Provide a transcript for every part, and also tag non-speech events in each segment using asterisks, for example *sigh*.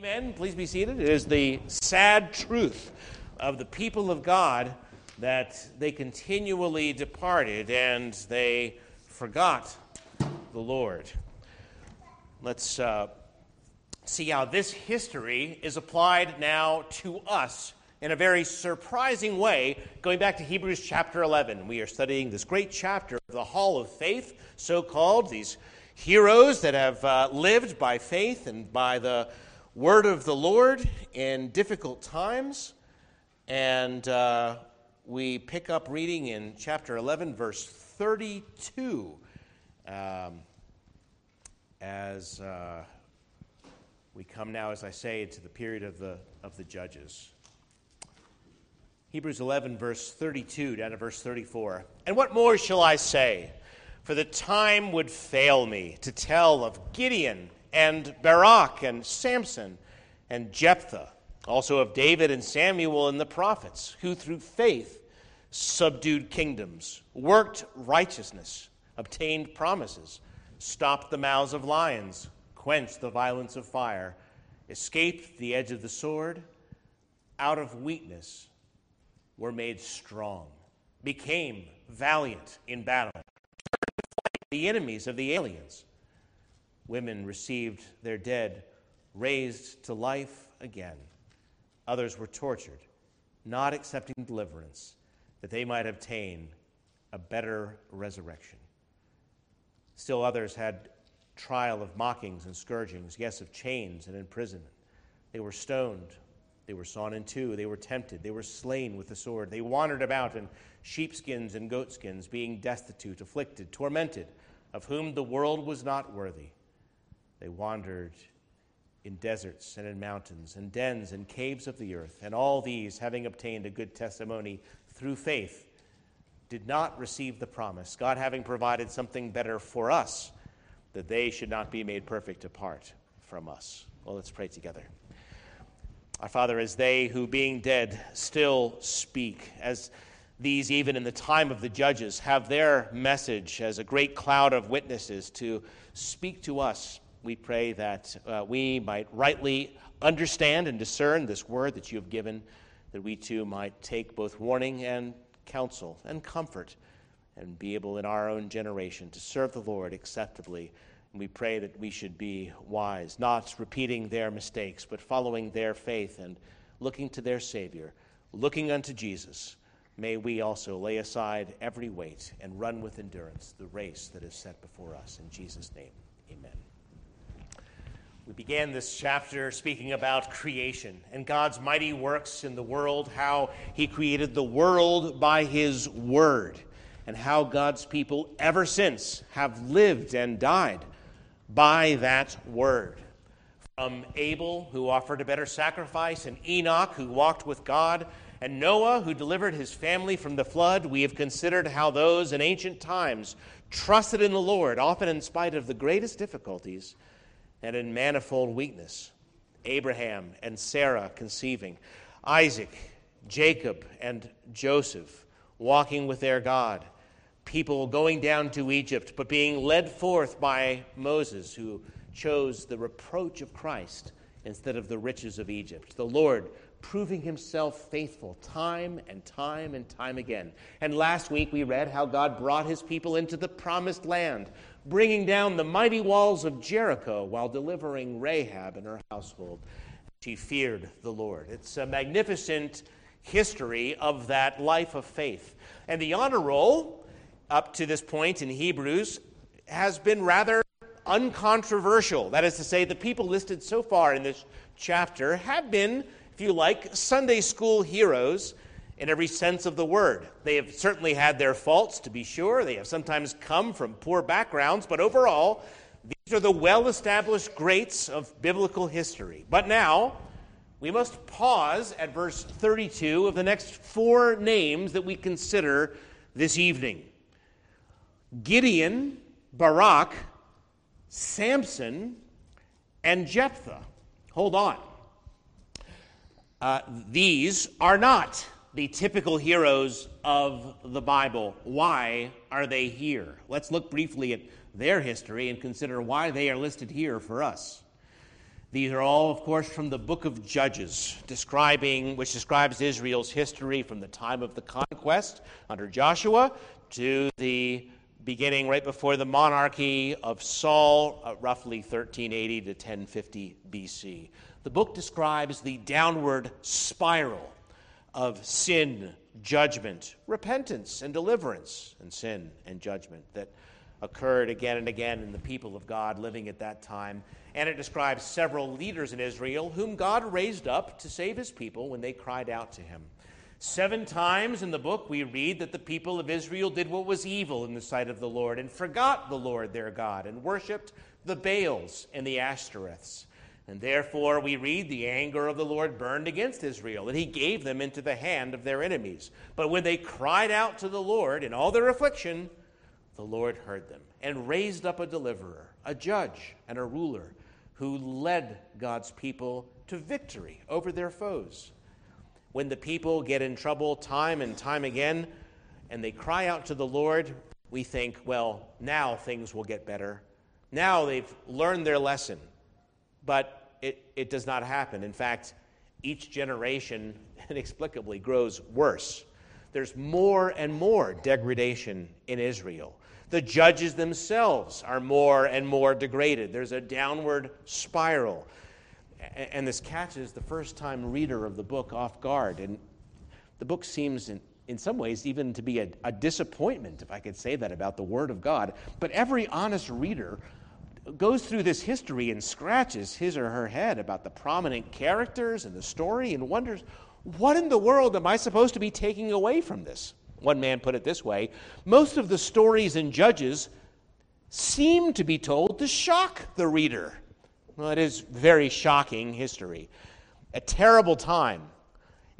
Amen. Please be seated. It is the sad truth of the people of God that they continually departed and they forgot the Lord. Let's uh, see how this history is applied now to us in a very surprising way, going back to Hebrews chapter 11. We are studying this great chapter of the Hall of Faith, so called, these heroes that have uh, lived by faith and by the word of the Lord in difficult times. And uh, we pick up reading in chapter 11, verse 32, um, as uh, we come now, as I say, to the period of the, of the judges. Hebrews 11, verse 32 down to verse 34. And what more shall I say? For the time would fail me to tell of Gideon and Barak and Samson and Jephthah, also of David and Samuel and the prophets, who through faith subdued kingdoms, worked righteousness, obtained promises, stopped the mouths of lions, quenched the violence of fire, escaped the edge of the sword, out of weakness were made strong, became valiant in battle, the enemies of the aliens. Women received their dead raised to life again. Others were tortured, not accepting deliverance, that they might obtain a better resurrection. Still others had trial of mockings and scourgings, yes, of chains and imprisonment. They were stoned, they were sawn in two. They were tempted. They were slain with the sword. They wandered about in sheepskins and goatskins, being destitute, afflicted, tormented, of whom the world was not worthy. They wandered in deserts and in mountains, and dens and caves of the earth. And all these, having obtained a good testimony through faith, did not receive the promise, God having provided something better for us, that they should not be made perfect apart from us. Well, let's pray together. Our Father, as they who, being dead, still speak, as these, even in the time of the judges, have their message as a great cloud of witnesses to speak to us, we pray that uh, we might rightly understand and discern this word that you have given, that we too might take both warning and counsel and comfort and be able in our own generation to serve the Lord acceptably and we pray that we should be wise, not repeating their mistakes, but following their faith and looking to their Savior, looking unto Jesus. May we also lay aside every weight and run with endurance the race that is set before us. In Jesus' name, amen. We began this chapter speaking about creation and God's mighty works in the world, how He created the world by His Word, and how God's people ever since have lived and died by that word. From Abel, who offered a better sacrifice, and Enoch, who walked with God, and Noah, who delivered his family from the flood, we have considered how those in ancient times trusted in the Lord, often in spite of the greatest difficulties and in manifold weakness. Abraham and Sarah conceiving, Isaac, Jacob, and Joseph walking with their God people going down to Egypt, but being led forth by Moses, who chose the reproach of Christ instead of the riches of Egypt. The Lord proving himself faithful time and time and time again. And last week we read how God brought his people into the promised land, bringing down the mighty walls of Jericho while delivering Rahab and her household. She feared the Lord. It's a magnificent history of that life of faith. And the honor roll up to this point in Hebrews has been rather uncontroversial. That is to say, the people listed so far in this chapter have been, if you like, Sunday school heroes in every sense of the word. They have certainly had their faults, to be sure. They have sometimes come from poor backgrounds, but overall, these are the well established greats of biblical history. But now, we must pause at verse 32 of the next four names that we consider this evening. Gideon, Barak, Samson, and Jephthah. Hold on. Uh, these are not the typical heroes of the Bible. Why are they here? Let's look briefly at their history and consider why they are listed here for us. These are all, of course, from the book of Judges, describing, which describes Israel's history from the time of the conquest under Joshua to the beginning right before the monarchy of Saul, uh, roughly 1380 to 1050 BC. The book describes the downward spiral of sin, judgment, repentance, and deliverance, and sin and judgment that occurred again and again in the people of God living at that time. And it describes several leaders in Israel whom God raised up to save his people when they cried out to him. Seven times in the book, we read that the people of Israel did what was evil in the sight of the Lord and forgot the Lord their God and worshiped the Baals and the Ashtoreths. And therefore, we read the anger of the Lord burned against Israel, and he gave them into the hand of their enemies. But when they cried out to the Lord in all their affliction, the Lord heard them and raised up a deliverer, a judge, and a ruler who led God's people to victory over their foes. When the people get in trouble time and time again and they cry out to the Lord, we think, well, now things will get better. Now they've learned their lesson. But it, it does not happen. In fact, each generation *laughs* inexplicably grows worse. There's more and more degradation in Israel. The judges themselves are more and more degraded. There's a downward spiral. And this catches the first time reader of the book off guard. And the book seems, in, in some ways, even to be a, a disappointment, if I could say that about the Word of God. But every honest reader goes through this history and scratches his or her head about the prominent characters and the story and wonders, what in the world am I supposed to be taking away from this? One man put it this way most of the stories in Judges seem to be told to shock the reader. Well, it is very shocking history. A terrible time.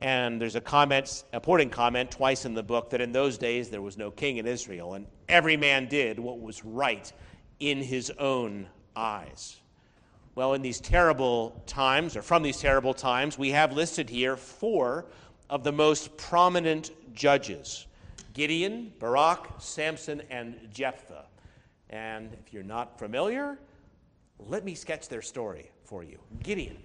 And there's a comment, a important comment twice in the book that in those days there was no king in Israel, and every man did what was right in his own eyes. Well, in these terrible times, or from these terrible times, we have listed here four of the most prominent judges Gideon, Barak, Samson, and Jephthah. And if you're not familiar, let me sketch their story for you. Gideon.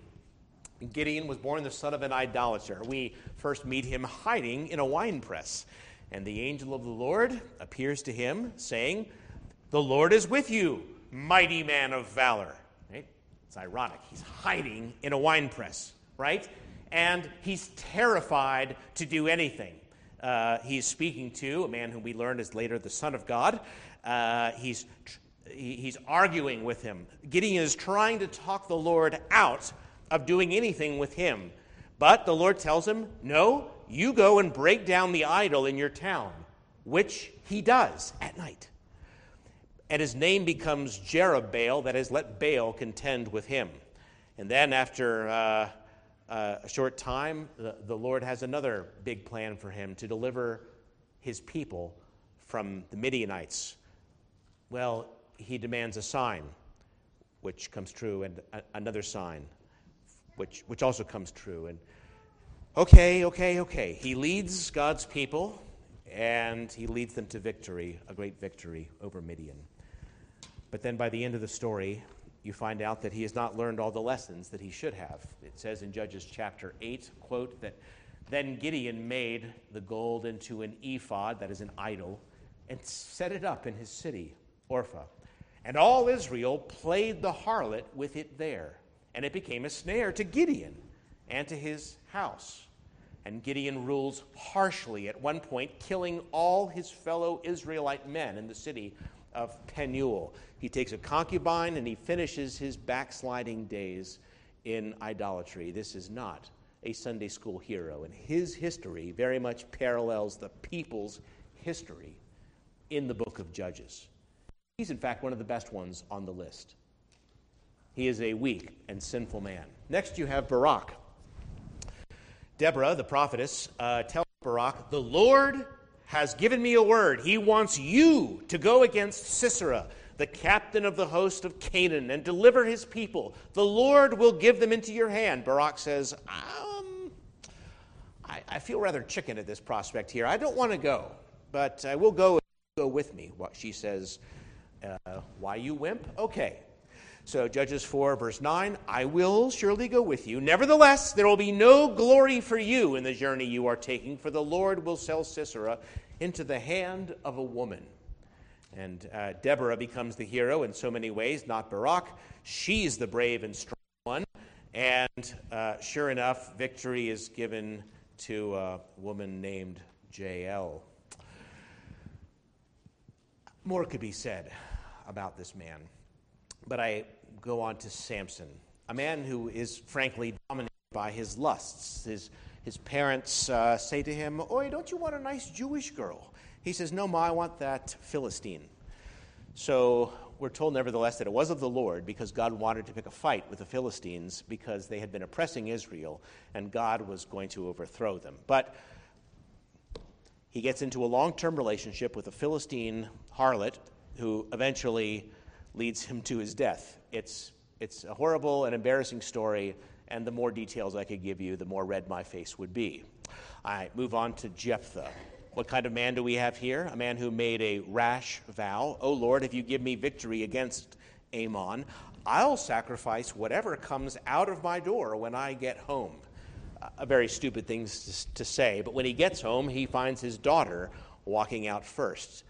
Gideon was born the son of an idolater. We first meet him hiding in a wine press. And the angel of the Lord appears to him, saying, The Lord is with you, mighty man of valor. Right? It's ironic. He's hiding in a wine press, right? And he's terrified to do anything uh, he's speaking to, a man whom we learned is later the Son of God. Uh, he's, he's arguing with him. Gideon is trying to talk the Lord out of doing anything with him. But the Lord tells him, No, you go and break down the idol in your town, which he does at night. And his name becomes Jerubbaal, that is, let Baal contend with him. And then, after uh, uh, a short time, the, the Lord has another big plan for him to deliver his people from the Midianites. Well, he demands a sign, which comes true, and a, another sign, which, which also comes true. And okay, okay, okay. He leads God's people, and he leads them to victory, a great victory over Midian. But then by the end of the story, you find out that he has not learned all the lessons that he should have. It says in Judges chapter 8, quote, that then Gideon made the gold into an ephod, that is an idol, and set it up in his city, Ophrah. And all Israel played the harlot with it there. And it became a snare to Gideon and to his house. And Gideon rules harshly, at one point, killing all his fellow Israelite men in the city of Penuel. He takes a concubine and he finishes his backsliding days in idolatry. This is not a Sunday school hero, and his history very much parallels the people's history in the book of Judges. He's, in fact, one of the best ones on the list. He is a weak and sinful man. Next, you have Barak. Deborah, the prophetess, uh, tells Barak, The Lord has given me a word. He wants you to go against Sisera the captain of the host of Canaan, and deliver his people. The Lord will give them into your hand. Barak says, um, I, I feel rather chicken at this prospect here. I don't want to go, but I will go, go with me. What she says, uh, why you wimp? Okay. So, Judges 4, verse 9 I will surely go with you. Nevertheless, there will be no glory for you in the journey you are taking, for the Lord will sell Sisera into the hand of a woman. And uh, Deborah becomes the hero in so many ways, not Barak. She's the brave and strong one. And uh, sure enough, victory is given to a woman named Jael. More could be said about this man. But I go on to Samson, a man who is frankly dominated by his lusts. His, his parents uh, say to him, Oi, don't you want a nice Jewish girl? He says, No, Ma, I want that Philistine. So we're told, nevertheless, that it was of the Lord because God wanted to pick a fight with the Philistines because they had been oppressing Israel and God was going to overthrow them. But he gets into a long term relationship with a Philistine harlot who eventually leads him to his death. It's, it's a horrible and embarrassing story, and the more details I could give you, the more red my face would be. I move on to Jephthah. What kind of man do we have here? A man who made a rash vow Oh Lord, if you give me victory against Ammon, I'll sacrifice whatever comes out of my door when I get home. A very stupid thing to say, but when he gets home, he finds his daughter walking out first.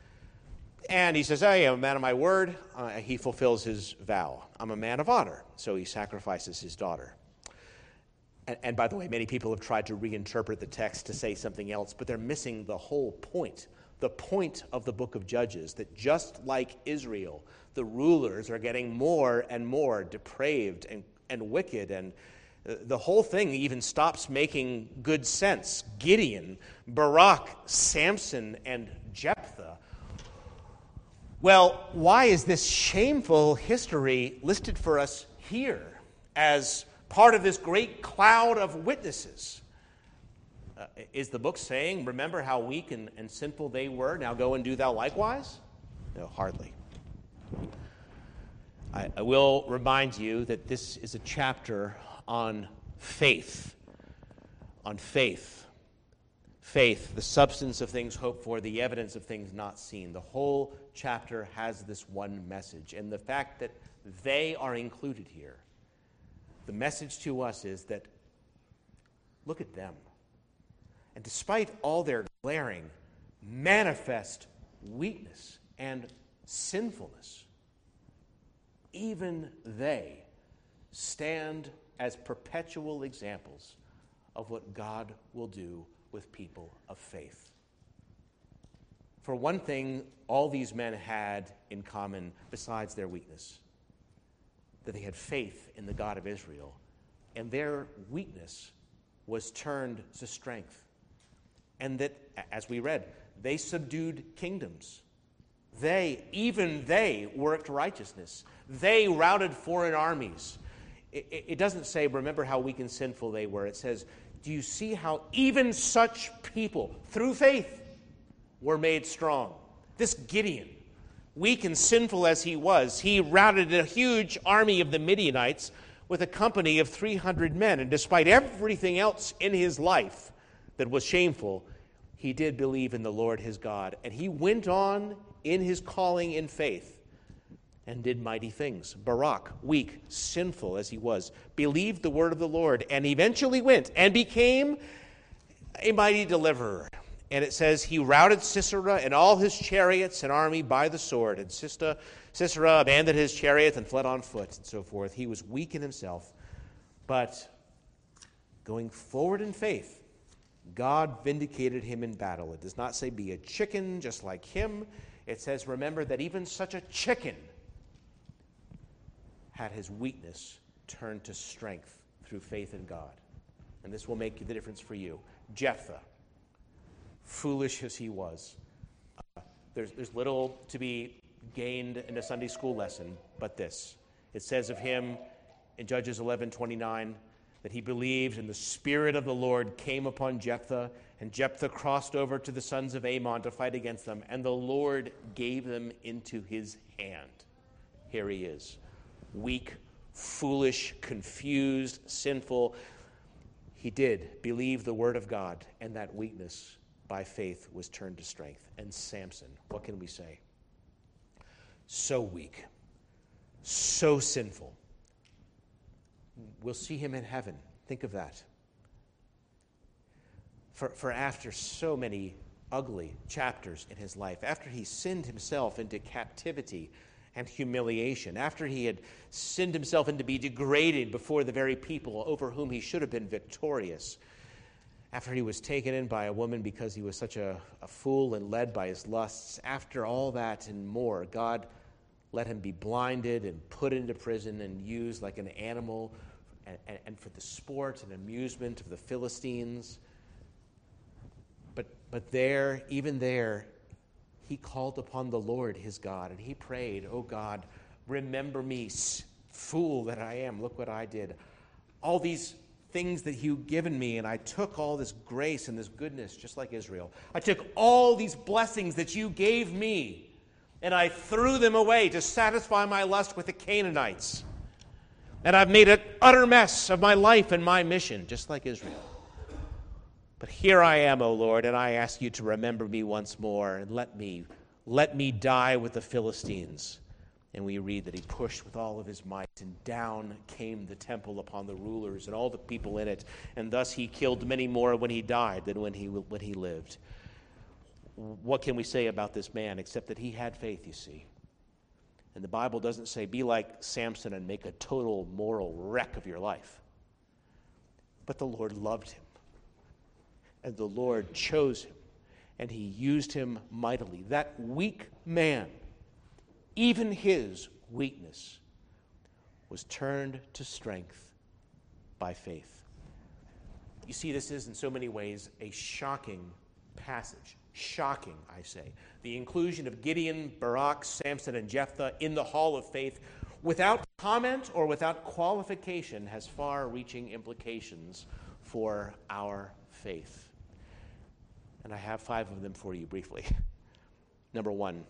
And he says, I'm a man of my word. Uh, he fulfills his vow. I'm a man of honor. So he sacrifices his daughter. And, and, by the way, many people have tried to reinterpret the text to say something else, but they're missing the whole point. The point of the book of Judges that just like Israel, the rulers are getting more and more depraved and, and wicked, and uh, the whole thing even stops making good sense. Gideon, Barak, Samson, and Jephthah well, why is this shameful history listed for us here as part of this great cloud of witnesses? Uh, is the book saying, remember how weak and, and sinful they were, now go and do thou likewise? No, hardly. I, I will remind you that this is a chapter on faith. On faith faith, the substance of things hoped for, the evidence of things not seen. The whole chapter has this one message. And the fact that they are included here, the message to us is that look at them. And despite all their glaring, manifest weakness and sinfulness, even they stand as perpetual examples of what God will do with people of faith. For one thing, all these men had in common, besides their weakness, that they had faith in the God of Israel, and their weakness was turned to strength. And that, as we read, they subdued kingdoms. They, even they, worked righteousness. They routed foreign armies. It, it, doesn't say, remember how weak and sinful they were. It says, do you see how even such people, through faith, were made strong? This Gideon, weak and sinful as he was, he routed a huge army of the Midianites with a company of 300 men. And despite everything else in his life that was shameful, he did believe in the Lord his God. And he went on in his calling in faith and did mighty things. Barak, weak, sinful as he was, believed the word of the Lord and eventually went and became a mighty deliverer. And it says he routed Sisera and all his chariots and army by the sword. And Sisera, Sisera abandoned his chariot and fled on foot and so forth. He was weak in himself. But going forward in faith, God vindicated him in battle. It does not say be a chicken just like him. It says remember that even such a chicken had his weakness turned to strength through faith in God. And this will make the difference for you. Jephthah, foolish as he was, uh, there's, there's little to be gained in a Sunday school lesson but this. It says of him in Judges 11 29 that he believed, and the Spirit of the Lord came upon Jephthah, and Jephthah crossed over to the sons of Ammon to fight against them, and the Lord gave them into his hand. Here he is weak, foolish, confused, sinful. He did believe the word of God, and that weakness by faith was turned to strength. And Samson, what can we say? So weak, so sinful. We'll see him in heaven. Think of that. For, for after so many ugly chapters in his life, after he sinned himself into captivity and humiliation, after he had sinned himself into be degraded before the very people over whom he should have been victorious, after he was taken in by a woman because he was such a, a fool and led by his lusts, after all that and more, God let him be blinded and put into prison and used like an animal and, and, and for the sport and amusement of the Philistines. But, but there, even there, he called upon the Lord his God and he prayed, Oh God, remember me, fool that I am. Look what I did. All these things that you've given me, and I took all this grace and this goodness, just like Israel. I took all these blessings that you gave me, and I threw them away to satisfy my lust with the Canaanites. And I've made an utter mess of my life and my mission, just like Israel. But here I am, O Lord, and I ask you to remember me once more and let me let me die with the Philistines. And we read that he pushed with all of his might, and down came the temple upon the rulers and all the people in it. And thus he killed many more when he died than when he, when he lived. What can we say about this man except that he had faith, you see? And the Bible doesn't say, be like Samson and make a total moral wreck of your life. But the Lord loved him and the Lord chose him, and he used him mightily. That weak man, even his weakness, was turned to strength by faith. You see, this is in so many ways a shocking passage. Shocking, I say. The inclusion of Gideon, Barak, Samson, and Jephthah in the hall of faith without comment or without qualification has far reaching implications for our faith and I have five of them for you briefly. *laughs* Number one,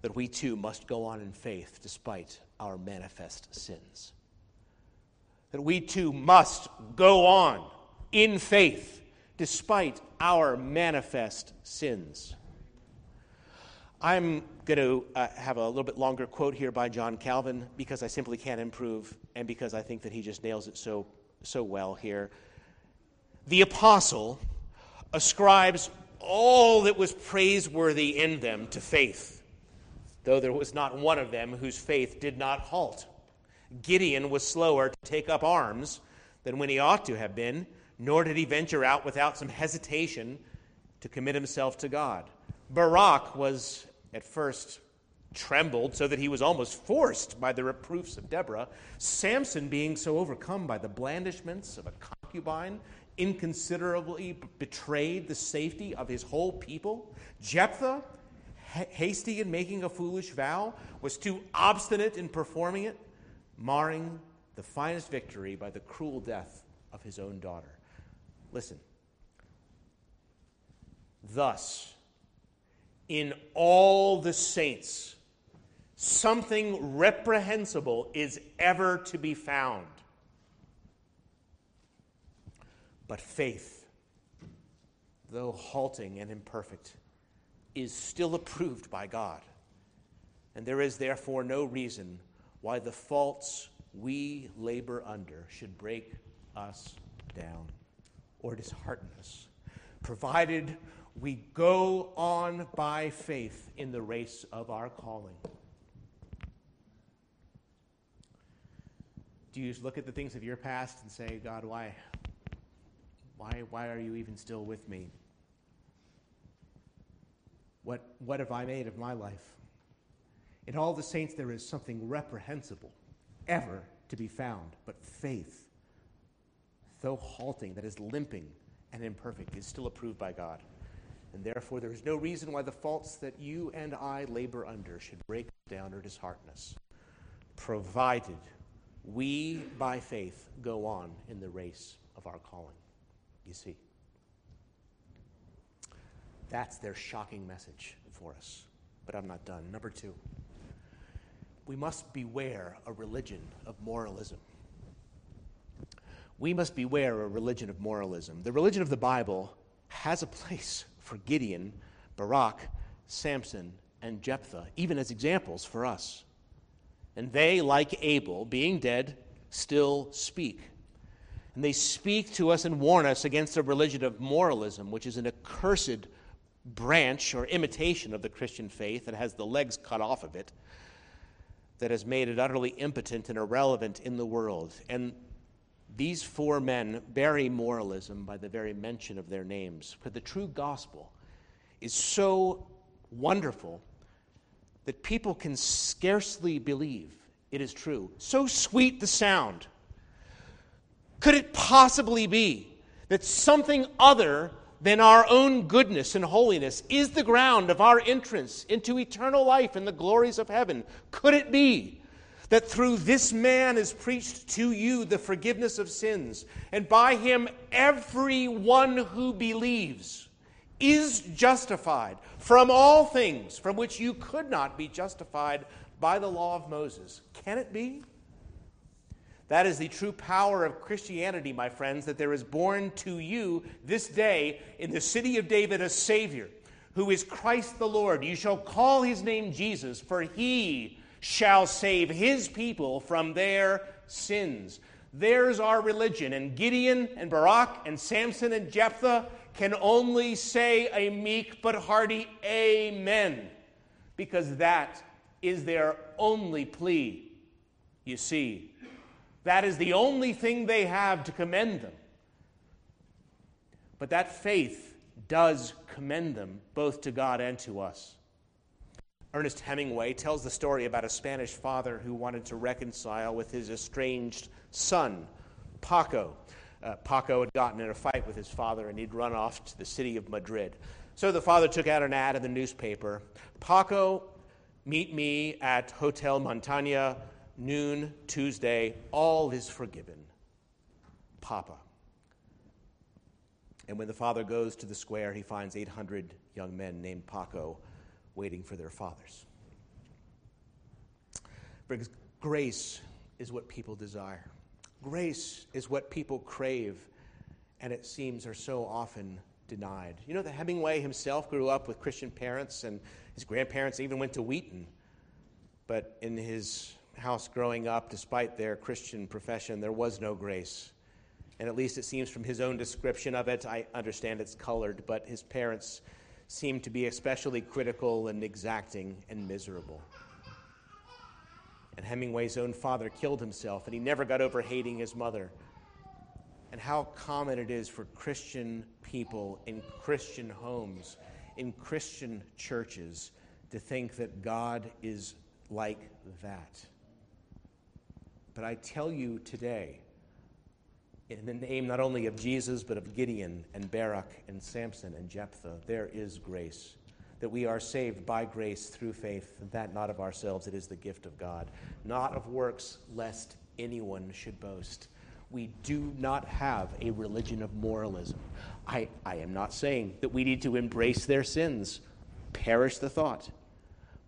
that we too must go on in faith despite our manifest sins. That we too must go on in faith despite our manifest sins. I'm going to uh, have a little bit longer quote here by John Calvin because I simply can't improve and because I think that he just nails it so, so well here. The apostle ascribes all that was praiseworthy in them to faith, though there was not one of them whose faith did not halt. Gideon was slower to take up arms than when he ought to have been, nor did he venture out without some hesitation to commit himself to God. Barak was at first trembled so that he was almost forced by the reproofs of Deborah. Samson, being so overcome by the blandishments of a concubine, inconsiderably betrayed the safety of his whole people. Jephthah, hasty in making a foolish vow, was too obstinate in performing it, marring the finest victory by the cruel death of his own daughter. Listen. Thus, in all the saints, something reprehensible is ever to be found. But faith, though halting and imperfect, is still approved by God. And there is therefore no reason why the faults we labor under should break us down or dishearten us, provided we go on by faith in the race of our calling. Do you look at the things of your past and say, God, why, why, why are you even still with me? What, what have I made of my life? In all the saints, there is something reprehensible ever to be found, but faith, though halting, that is limping and imperfect, is still approved by God. And therefore, there is no reason why the faults that you and I labor under should break down or dishearten us, provided we, by faith, go on in the race of our calling you see. That's their shocking message for us. But I'm not done. Number two, we must beware a religion of moralism. We must beware a religion of moralism. The religion of the Bible has a place for Gideon, Barak, Samson, and Jephthah, even as examples for us. And they, like Abel, being dead, still speak. And they speak to us and warn us against a religion of moralism, which is an accursed branch or imitation of the Christian faith that has the legs cut off of it, that has made it utterly impotent and irrelevant in the world. And these four men bury moralism by the very mention of their names. But the true gospel is so wonderful that people can scarcely believe it is true. So sweet the sound. Could it possibly be that something other than our own goodness and holiness is the ground of our entrance into eternal life and the glories of heaven? Could it be that through this man is preached to you the forgiveness of sins, and by him everyone who believes is justified from all things from which you could not be justified by the law of Moses. Can it be? That is the true power of Christianity, my friends, that there is born to you this day in the city of David a Savior, who is Christ the Lord. You shall call his name Jesus, for he shall save his people from their sins. There's our religion. And Gideon and Barak and Samson and Jephthah can only say a meek but hearty Amen, because that is their only plea. You see, that is the only thing they have to commend them. But that faith does commend them both to God and to us. Ernest Hemingway tells the story about a Spanish father who wanted to reconcile with his estranged son, Paco. Uh, Paco had gotten in a fight with his father and he'd run off to the city of Madrid. So the father took out an ad in the newspaper Paco, meet me at Hotel Montana, noon Tuesday. All is forgiven. Papa. And when the father goes to the square, he finds 800 young men named Paco waiting for their fathers. Because grace is what people desire. Grace is what people crave, and it seems are so often denied. You know that Hemingway himself grew up with Christian parents, and his grandparents even went to Wheaton. But in his house growing up, despite their Christian profession, there was no grace. And at least it seems from his own description of it, I understand it's colored, but his parents seemed to be especially critical and exacting and miserable. And Hemingway's own father killed himself, and he never got over hating his mother. And how common it is for Christian people in Christian homes, in Christian churches, to think that God is like that. But I tell you today, in the name not only of Jesus, but of Gideon and Barak and Samson and Jephthah, there is grace. That we are saved by grace through faith, that not of ourselves, it is the gift of God, not of works, lest anyone should boast. We do not have a religion of moralism. I, I am not saying that we need to embrace their sins. Perish the thought.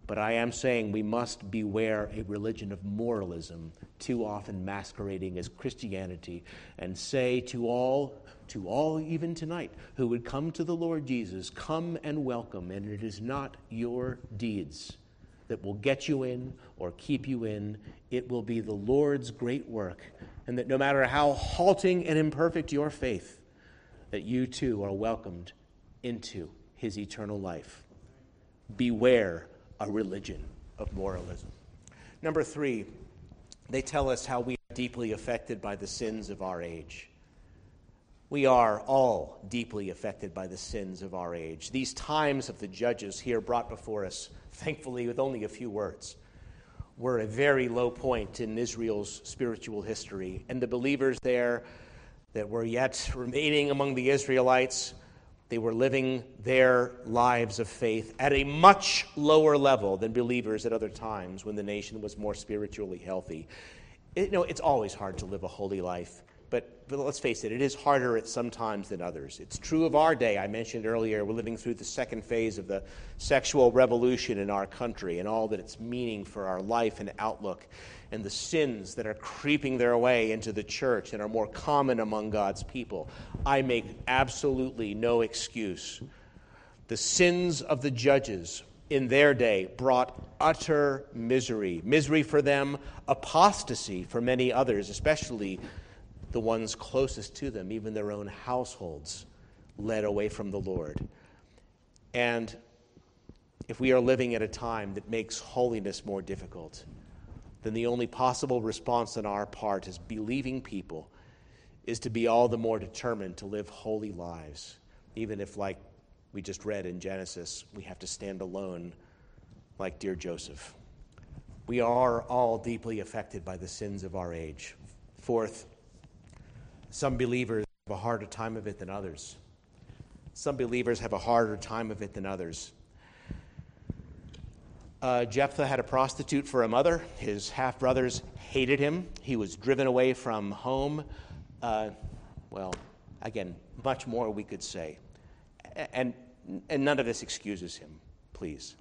But I am saying we must beware a religion of moralism, too often masquerading as Christianity, and say to all, to all even tonight, who would come to the Lord Jesus, come and welcome, and it is not your deeds that will get you in or keep you in. It will be the Lord's great work, and that no matter how halting and imperfect your faith, that you too are welcomed into his eternal life. Beware a religion of moralism. Number three, they tell us how we are deeply affected by the sins of our age. We are all deeply affected by the sins of our age. These times of the judges here brought before us, thankfully with only a few words, were a very low point in Israel's spiritual history. And the believers there that were yet remaining among the Israelites they were living their lives of faith at a much lower level than believers at other times when the nation was more spiritually healthy. It, you know, it's always hard to live a holy life, but, but let's face it, it is harder at some times than others. It's true of our day. I mentioned earlier, we're living through the second phase of the sexual revolution in our country and all that it's meaning for our life and outlook and the sins that are creeping their way into the church and are more common among God's people. I make absolutely no excuse. The sins of the judges in their day brought utter misery. Misery for them, apostasy for many others, especially the ones closest to them, even their own households, led away from the Lord. And if we are living at a time that makes holiness more difficult, then the only possible response on our part as believing people is to be all the more determined to live holy lives, even if, like we just read in Genesis, we have to stand alone like dear Joseph. We are all deeply affected by the sins of our age. Fourth, some believers have a harder time of it than others. Some believers have a harder time of it than others. Uh, Jephthah had a prostitute for a mother. His half brothers hated him. He was driven away from home. Uh, well, again, much more we could say. And, and none of this excuses him, please.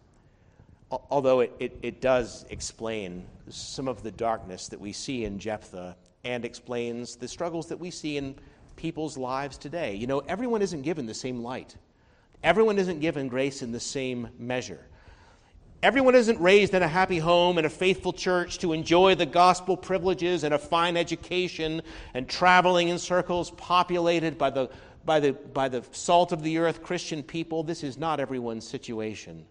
Although it, it, it does explain some of the darkness that we see in Jephthah and explains the struggles that we see in people's lives today. You know, everyone isn't given the same light, everyone isn't given grace in the same measure. Everyone isn't raised in a happy home and a faithful church to enjoy the gospel privileges and a fine education and traveling in circles populated by the, by the, by the salt of the earth Christian people. This is not everyone's situation.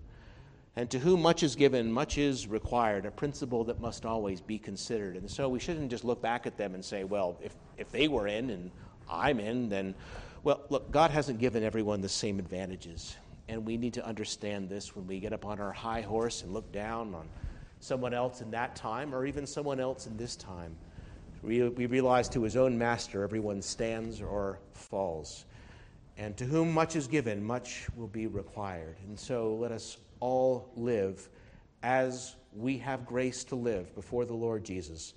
And to whom much is given, much is required, a principle that must always be considered. And so we shouldn't just look back at them and say, well, if, if they were in and I'm in, then, well, look, God hasn't given everyone the same advantages. And we need to understand this when we get up on our high horse and look down on someone else in that time or even someone else in this time. We, we realize to his own master, everyone stands or falls. And to whom much is given, much will be required. And so let us all live as we have grace to live before the Lord Jesus,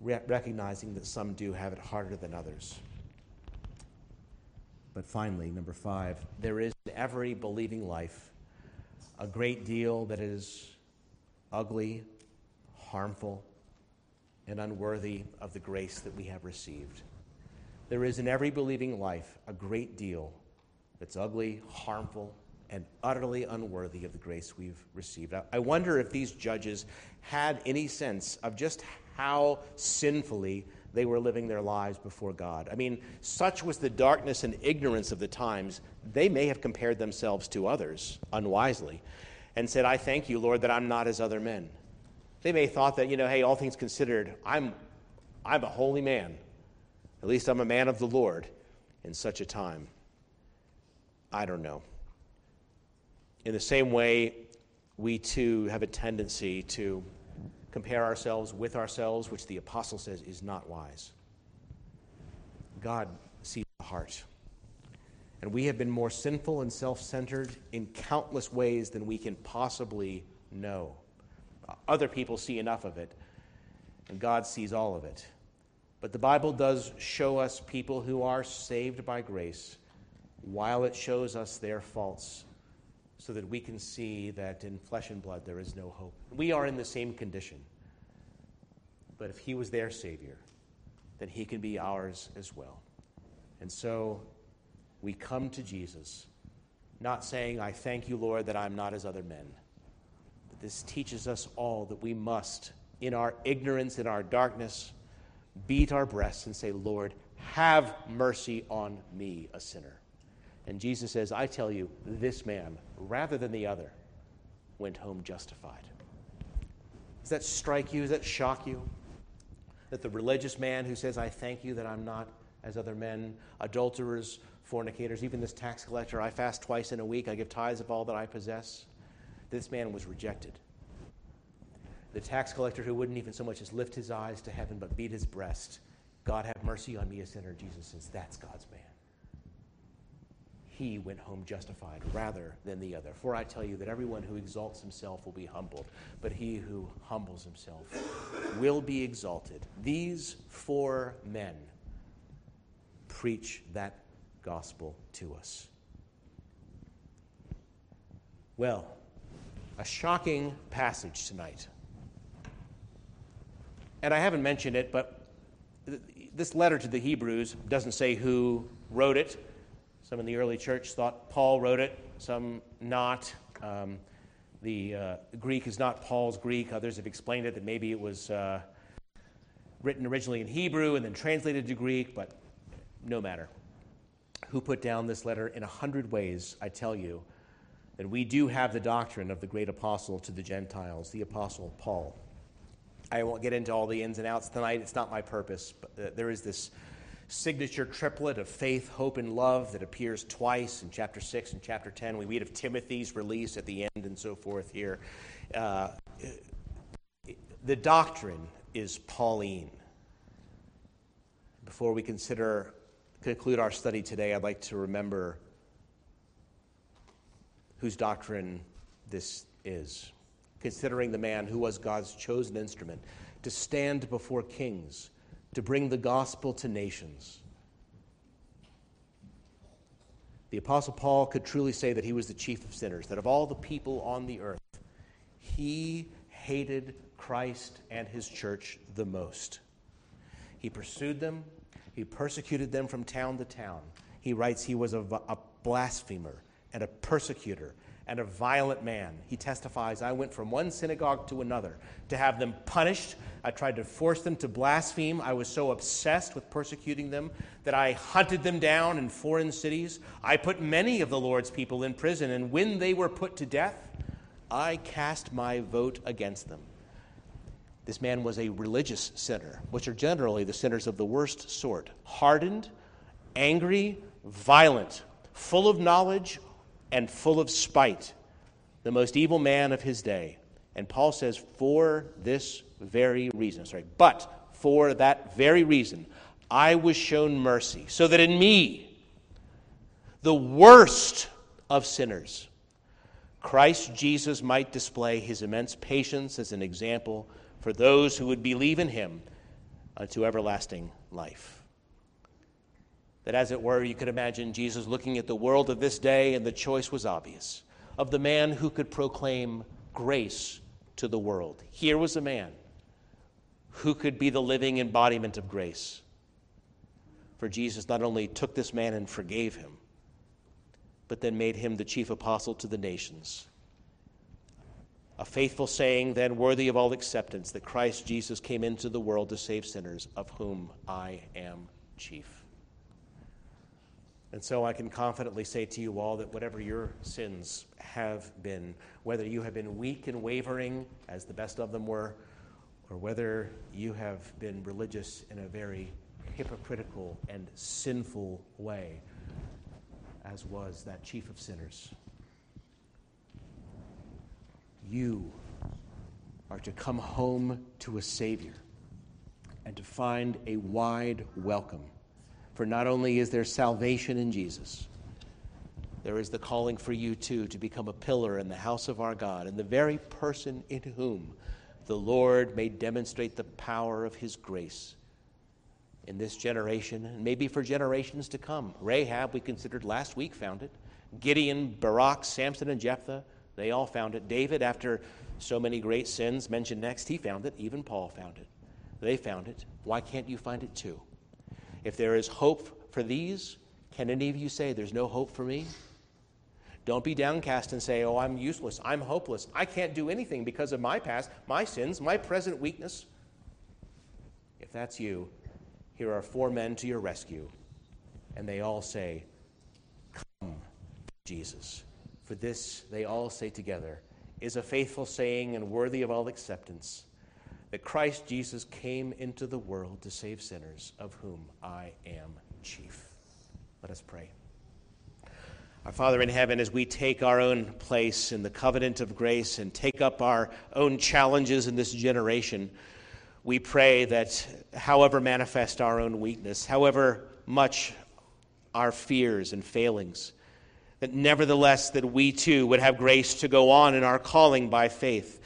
recognizing that some do have it harder than others. But finally, number five, there is in every believing life a great deal that is ugly, harmful, and unworthy of the grace that we have received. There is in every believing life a great deal that's ugly, harmful, and utterly unworthy of the grace we've received. I wonder if these judges had any sense of just how sinfully they were living their lives before God. I mean, such was the darkness and ignorance of the times, they may have compared themselves to others unwisely and said, I thank you, Lord, that I'm not as other men. They may have thought that, you know, hey, all things considered, I'm, I'm a holy man. At least I'm a man of the Lord in such a time. I don't know. In the same way, we too have a tendency to compare ourselves with ourselves, which the apostle says is not wise. God sees the heart. And we have been more sinful and self centered in countless ways than we can possibly know. Other people see enough of it, and God sees all of it. But the Bible does show us people who are saved by grace while it shows us their faults so that we can see that in flesh and blood there is no hope. We are in the same condition. But if he was their Savior, then he can be ours as well. And so we come to Jesus, not saying, I thank you, Lord, that I'm not as other men. But this teaches us all that we must, in our ignorance, in our darkness, beat our breasts and say, Lord, have mercy on me, a sinner. And Jesus says, I tell you, this man, rather than the other, went home justified. Does that strike you? Does that shock you? That the religious man who says, I thank you that I'm not as other men, adulterers, fornicators, even this tax collector, I fast twice in a week, I give tithes of all that I possess, this man was rejected. The tax collector who wouldn't even so much as lift his eyes to heaven but beat his breast, God have mercy on me, a sinner. Jesus says, That's God's man he went home justified rather than the other. For I tell you that everyone who exalts himself will be humbled, but he who humbles himself will be exalted. These four men preach that gospel to us. Well, a shocking passage tonight. And I haven't mentioned it, but this letter to the Hebrews doesn't say who wrote it some in the early church thought Paul wrote it, some not. Um, The uh, Greek is not Paul's Greek. Others have explained it that maybe it was uh, written originally in Hebrew and then translated to Greek, but no matter. Who put down this letter in a hundred ways, I tell you, that we do have the doctrine of the great apostle to the Gentiles, the apostle Paul. I won't get into all the ins and outs tonight. It's not my purpose. But uh, there is this signature triplet of faith, hope, and love that appears twice in chapter 6 and chapter 10. We read of Timothy's release at the end and so forth here. Uh, the doctrine is Pauline. Before we consider conclude our study today, I'd like to remember whose doctrine this is, considering the man who was God's chosen instrument to stand before kings, to bring the gospel to nations. The Apostle Paul could truly say that he was the chief of sinners, that of all the people on the earth, he hated Christ and his church the most. He pursued them, he persecuted them from town to town. He writes he was a, a blasphemer and a persecutor and a violent man. He testifies, I went from one synagogue to another to have them punished. I tried to force them to blaspheme. I was so obsessed with persecuting them that I hunted them down in foreign cities. I put many of the Lord's people in prison, and when they were put to death, I cast my vote against them. This man was a religious sinner, which are generally the sinners of the worst sort hardened, angry, violent, full of knowledge, and full of spite, the most evil man of his day. And Paul says, for this very reason, sorry, but for that very reason, I was shown mercy, so that in me, the worst of sinners, Christ Jesus might display his immense patience as an example for those who would believe in him unto everlasting life. That, as it were, you could imagine Jesus looking at the world of this day, and the choice was obvious of the man who could proclaim grace to the world. Here was a man who could be the living embodiment of grace. For Jesus not only took this man and forgave him, but then made him the chief apostle to the nations a faithful saying, then worthy of all acceptance, that Christ Jesus came into the world to save sinners, of whom I am chief. And so I can confidently say to you all that whatever your sins have been, whether you have been weak and wavering, as the best of them were, or whether you have been religious in a very hypocritical and sinful way, as was that chief of sinners you are to come home to a Savior and to find a wide welcome. For not only is there salvation in Jesus, there is the calling for you too to become a pillar in the house of our God, and the very person in whom the Lord may demonstrate the power of his grace in this generation, and maybe for generations to come. Rahab, we considered last week, found it. Gideon, Barak, Samson, and Jephthah they all found it. David, after so many great sins mentioned next, he found it. Even Paul found it. They found it. Why can't you find it too? If there is hope for these, can any of you say, There's no hope for me? Don't be downcast and say, Oh, I'm useless. I'm hopeless. I can't do anything because of my past, my sins, my present weakness. If that's you, here are four men to your rescue. And they all say, Come, Jesus. For this, they all say together, is a faithful saying and worthy of all acceptance that Christ Jesus came into the world to save sinners, of whom I am chief. Let us pray. Our Father in heaven, as we take our own place in the covenant of grace and take up our own challenges in this generation, we pray that however manifest our own weakness, however much our fears and failings, that nevertheless that we too would have grace to go on in our calling by faith.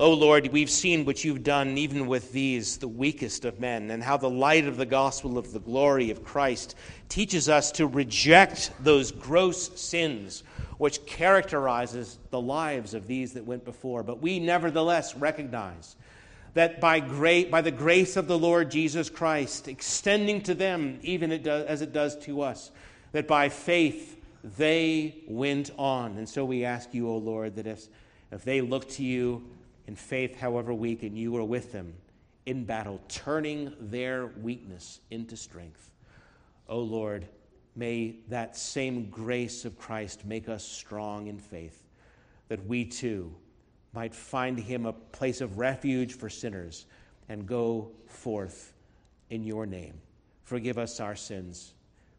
Oh Lord, we've seen what you've done even with these, the weakest of men, and how the light of the gospel of the glory of Christ teaches us to reject those gross sins which characterizes the lives of these that went before. But we nevertheless recognize that by, great, by the grace of the Lord Jesus Christ, extending to them even as it does to us, that by faith they went on. And so we ask you, O Lord, that as, If they look to you in faith, however weak, and you are with them in battle, turning their weakness into strength. O oh Lord, may that same grace of Christ make us strong in faith, that we too might find him a place of refuge for sinners and go forth in your name. Forgive us our sins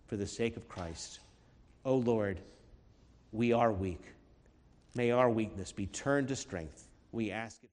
for the sake of Christ. O oh Lord, we are weak. May our weakness be turned to strength. We ask it.